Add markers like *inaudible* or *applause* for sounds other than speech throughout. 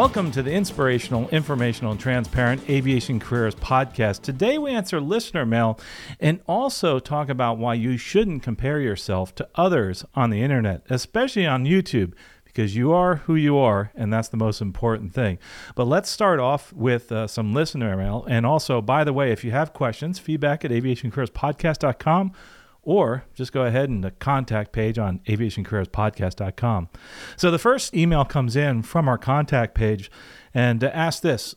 Welcome to the inspirational, informational, and transparent Aviation Careers podcast. Today we answer listener mail and also talk about why you shouldn't compare yourself to others on the internet, especially on YouTube, because you are who you are, and that's the most important thing. But let's start off with uh, some listener mail. And also, by the way, if you have questions, feedback at aviationcareerspodcast.com or just go ahead and the contact page on aviationcareerspodcast.com. So the first email comes in from our contact page and asks this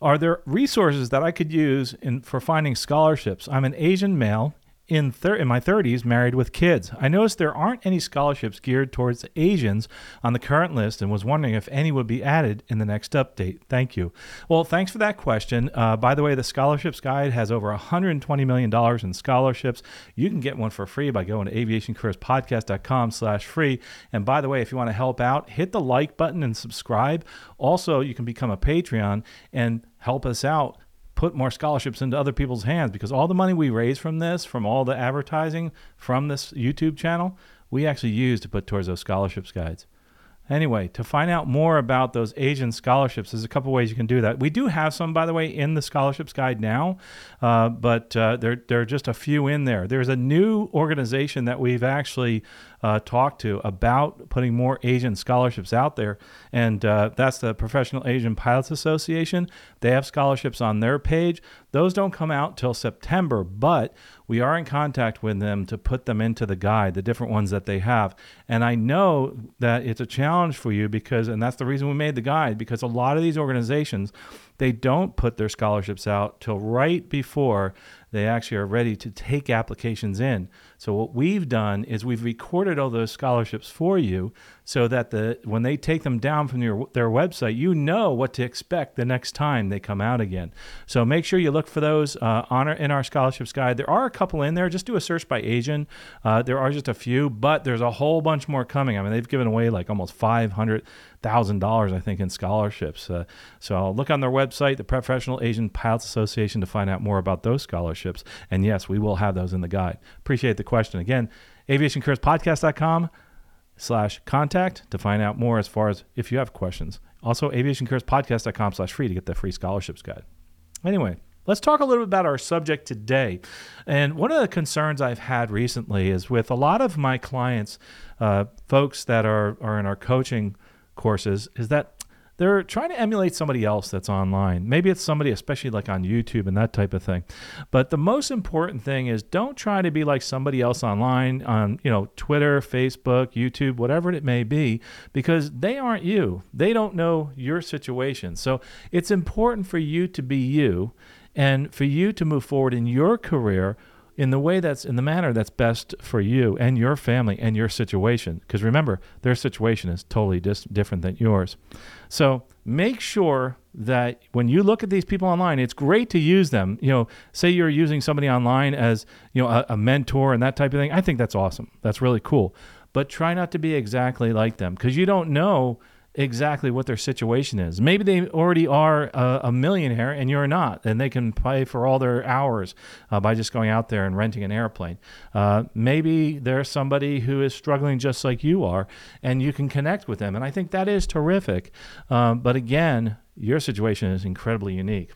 Are there resources that I could use in, for finding scholarships? I'm an Asian male in, thir- in my 30s married with kids. I noticed there aren't any scholarships geared towards Asians on the current list and was wondering if any would be added in the next update. Thank you. Well, thanks for that question. Uh, by the way, the scholarships guide has over $120 million in scholarships. You can get one for free by going to aviationcareerspodcast.com slash free. And by the way, if you want to help out, hit the like button and subscribe. Also, you can become a Patreon and help us out put more scholarships into other people's hands because all the money we raise from this, from all the advertising from this YouTube channel, we actually use to put towards those scholarships guides. Anyway, to find out more about those Asian scholarships, there's a couple ways you can do that. We do have some, by the way, in the scholarships guide now, uh, but uh, there, there are just a few in there. There's a new organization that we've actually uh, talked to about putting more Asian scholarships out there, and uh, that's the Professional Asian Pilots Association. They have scholarships on their page. Those don't come out till September, but we are in contact with them to put them into the guide, the different ones that they have. And I know that it's a challenge for you because, and that's the reason we made the guide, because a lot of these organizations, they don't put their scholarships out till right before they actually are ready to take applications in. So what we've done is we've recorded all those scholarships for you so that the when they take them down from your, their website, you know what to expect the next time they come out again. So make sure you look for those uh, on our, in our scholarships guide. There are a couple in there. Just do a search by Asian. Uh, there are just a few, but there's a whole bunch more coming. I mean, they've given away like almost five hundred thousand dollars, I think, in scholarships. Uh, so look on their website, the Professional Asian Pilots Association, to find out more about those scholarships. And yes, we will have those in the guide. Appreciate the question again. AviationCareersPodcast.com slash contact to find out more as far as if you have questions. Also, aviationcareerspodcast.com slash free to get the free scholarships guide. Anyway, let's talk a little bit about our subject today. And one of the concerns I've had recently is with a lot of my clients, uh, folks that are, are in our coaching courses, is that they're trying to emulate somebody else that's online. Maybe it's somebody, especially like on YouTube and that type of thing. But the most important thing is don't try to be like somebody else online on, you know, Twitter, Facebook, YouTube, whatever it may be, because they aren't you. They don't know your situation. So it's important for you to be you and for you to move forward in your career in the way that's in the manner that's best for you and your family and your situation. Because remember, their situation is totally dis- different than yours. So make sure that when you look at these people online, it's great to use them. You know, say you're using somebody online as you know a, a mentor and that type of thing. I think that's awesome. That's really cool. But try not to be exactly like them because you don't know exactly what their situation is. Maybe they already are a, a millionaire and you're not, and they can pay for all their hours uh, by just going out there and renting an airplane. Uh, maybe there's somebody who is struggling just like you are, and you can connect with them. And I think that is terrific. Um, but again, your situation is incredibly unique.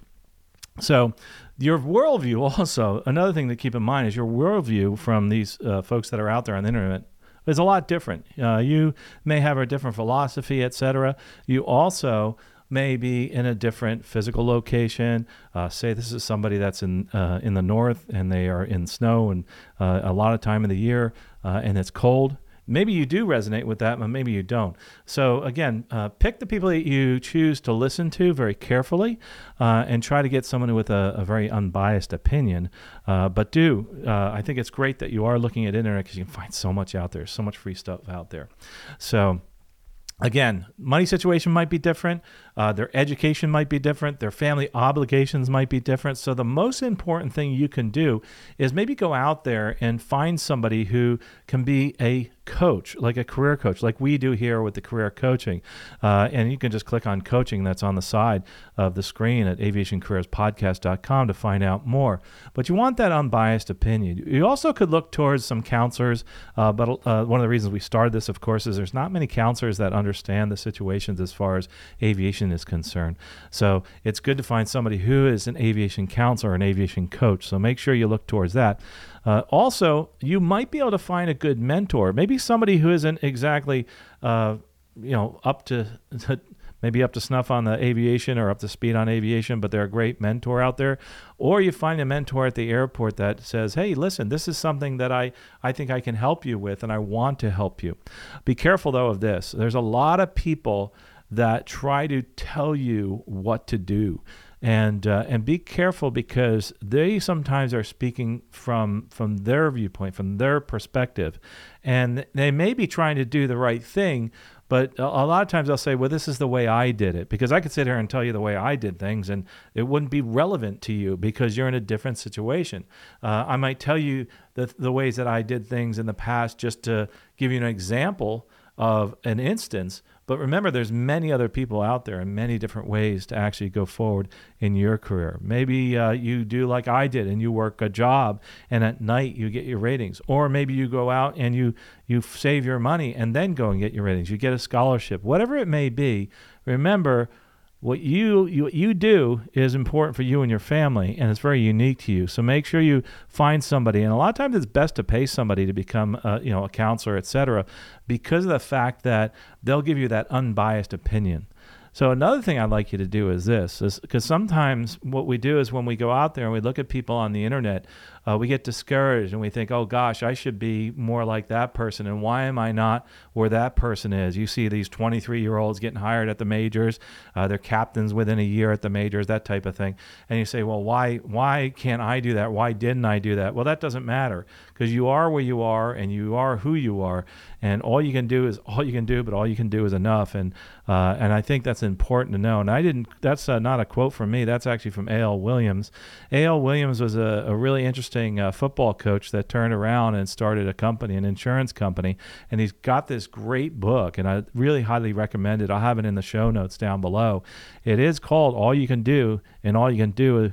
So, your worldview *laughs* also, another thing to keep in mind is your worldview from these uh, folks that are out there on the internet it's a lot different. Uh, you may have a different philosophy, etc. You also may be in a different physical location. Uh, say this is somebody that's in uh, in the north and they are in snow and uh, a lot of time of the year uh, and it's cold. Maybe you do resonate with that, but maybe you don't. So, again, uh, pick the people that you choose to listen to very carefully uh, and try to get someone with a, a very unbiased opinion. Uh, but do, uh, I think it's great that you are looking at internet because you can find so much out there, so much free stuff out there. So, again, money situation might be different. Uh, their education might be different. Their family obligations might be different. So, the most important thing you can do is maybe go out there and find somebody who can be a coach, like a career coach, like we do here with the career coaching. Uh, and you can just click on coaching that's on the side of the screen at aviationcareerspodcast.com to find out more. But you want that unbiased opinion. You also could look towards some counselors. Uh, but uh, one of the reasons we started this, of course, is there's not many counselors that understand the situations as far as aviation is concerned. So it's good to find somebody who is an aviation counselor, an aviation coach. So make sure you look towards that. Uh, also, you might be able to find a good mentor, maybe somebody who isn't exactly, uh, you know, up to, to *laughs* maybe up to snuff on the aviation or up to speed on aviation, but they're a great mentor out there. Or you find a mentor at the airport that says, hey, listen, this is something that I, I think I can help you with and I want to help you. Be careful, though, of this. There's a lot of people that try to tell you what to do and uh, and be careful because they sometimes are speaking from from their viewpoint, from their perspective, and they may be trying to do the right thing, but a lot of times I'll say, well, this is the way I did it, because I could sit here and tell you the way I did things, and it wouldn't be relevant to you because you're in a different situation. Uh, I might tell you the, the ways that I did things in the past just to give you an example of an instance, but remember, there's many other people out there and many different ways to actually go forward in your career. Maybe uh, you do like I did and you work a job and at night you get your ratings. Or maybe you go out and you, you save your money and then go and get your ratings. You get a scholarship. Whatever it may be, remember – what you, you you do is important for you and your family and it's very unique to you. So make sure you find somebody and a lot of times it's best to pay somebody to become a, you know a counselor etc because of the fact that they'll give you that unbiased opinion so another thing I'd like you to do is this, because sometimes what we do is when we go out there and we look at people on the internet, uh, we get discouraged and we think, oh gosh, I should be more like that person. And why am I not where that person is? You see these 23 year olds getting hired at the majors, uh, they're captains within a year at the majors, that type of thing. And you say, well, why, why can't I do that? Why didn't I do that? Well, that doesn't matter because you are where you are and you are who you are. And all you can do is all you can do, but all you can do is enough. And, uh, and I think that's important to know. And I didn't, that's uh, not a quote from me, that's actually from A.L. Williams. A.L. Williams was a, a really interesting uh, football coach that turned around and started a company, an insurance company, and he's got this great book, and I really highly recommend it. I'll have it in the show notes down below. It is called "All You Can Do," and all you can do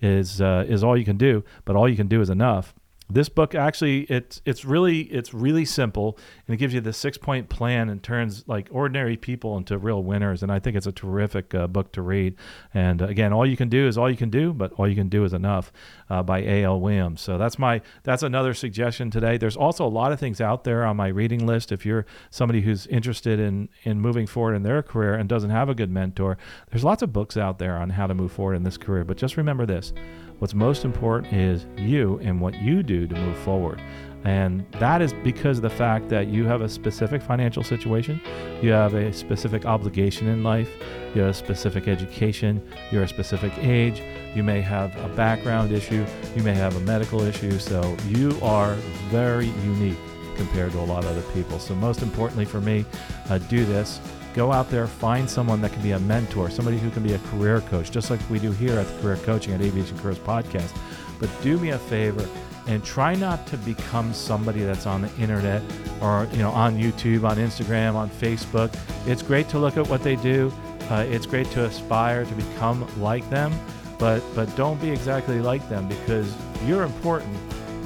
is uh, is all you can do, but all you can do is enough this book actually it's it's really it's really simple and it gives you the six point plan and turns like ordinary people into real winners and i think it's a terrific uh, book to read. And uh, again all you can do is all you can do but all you can do is enough uh, by al williams. So that's my that's another suggestion today. There's also a lot of things out there on my reading list. If you're somebody who's interested in in moving forward in their career and doesn't have a good mentor there's lots of books out there on how to move forward in this career. But just remember this What's most important is you and what you do to move forward. And that is because of the fact that you have a specific financial situation, you have a specific obligation in life, you have a specific education, you're a specific age, you may have a background issue, you may have a medical issue. So you are very unique compared to a lot of other people. So, most importantly for me, uh, do this Go out there, find someone that can be a mentor, somebody who can be a career coach, just like we do here at the Career Coaching at Aviation Careers Podcast. But do me a favor and try not to become somebody that's on the internet or you know on YouTube, on Instagram, on Facebook. It's great to look at what they do. Uh, it's great to aspire to become like them, but but don't be exactly like them because you're important.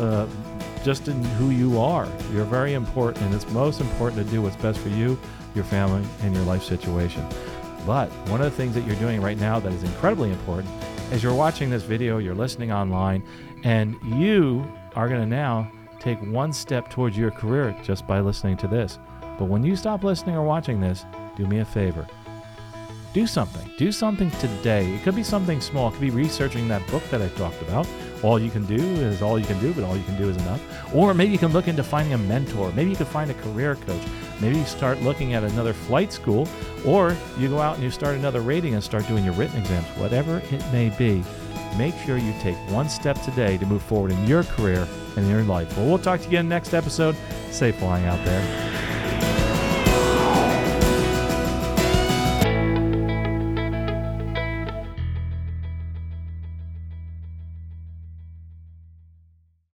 Uh, just in who you are. You're very important, and it's most important to do what's best for you your family, and your life situation. But one of the things that you're doing right now that is incredibly important is you're watching this video, you're listening online, and you are going to now take one step towards your career just by listening to this. But when you stop listening or watching this, do me a favor. Do something. Do something today. It could be something small. It could be researching that book that I talked about all you can do is all you can do, but all you can do is enough. Or maybe you can look into finding a mentor. Maybe you can find a career coach. Maybe you start looking at another flight school, or you go out and you start another rating and start doing your written exams. Whatever it may be, make sure you take one step today to move forward in your career and in your life. Well, we'll talk to you again next episode. Safe flying out there.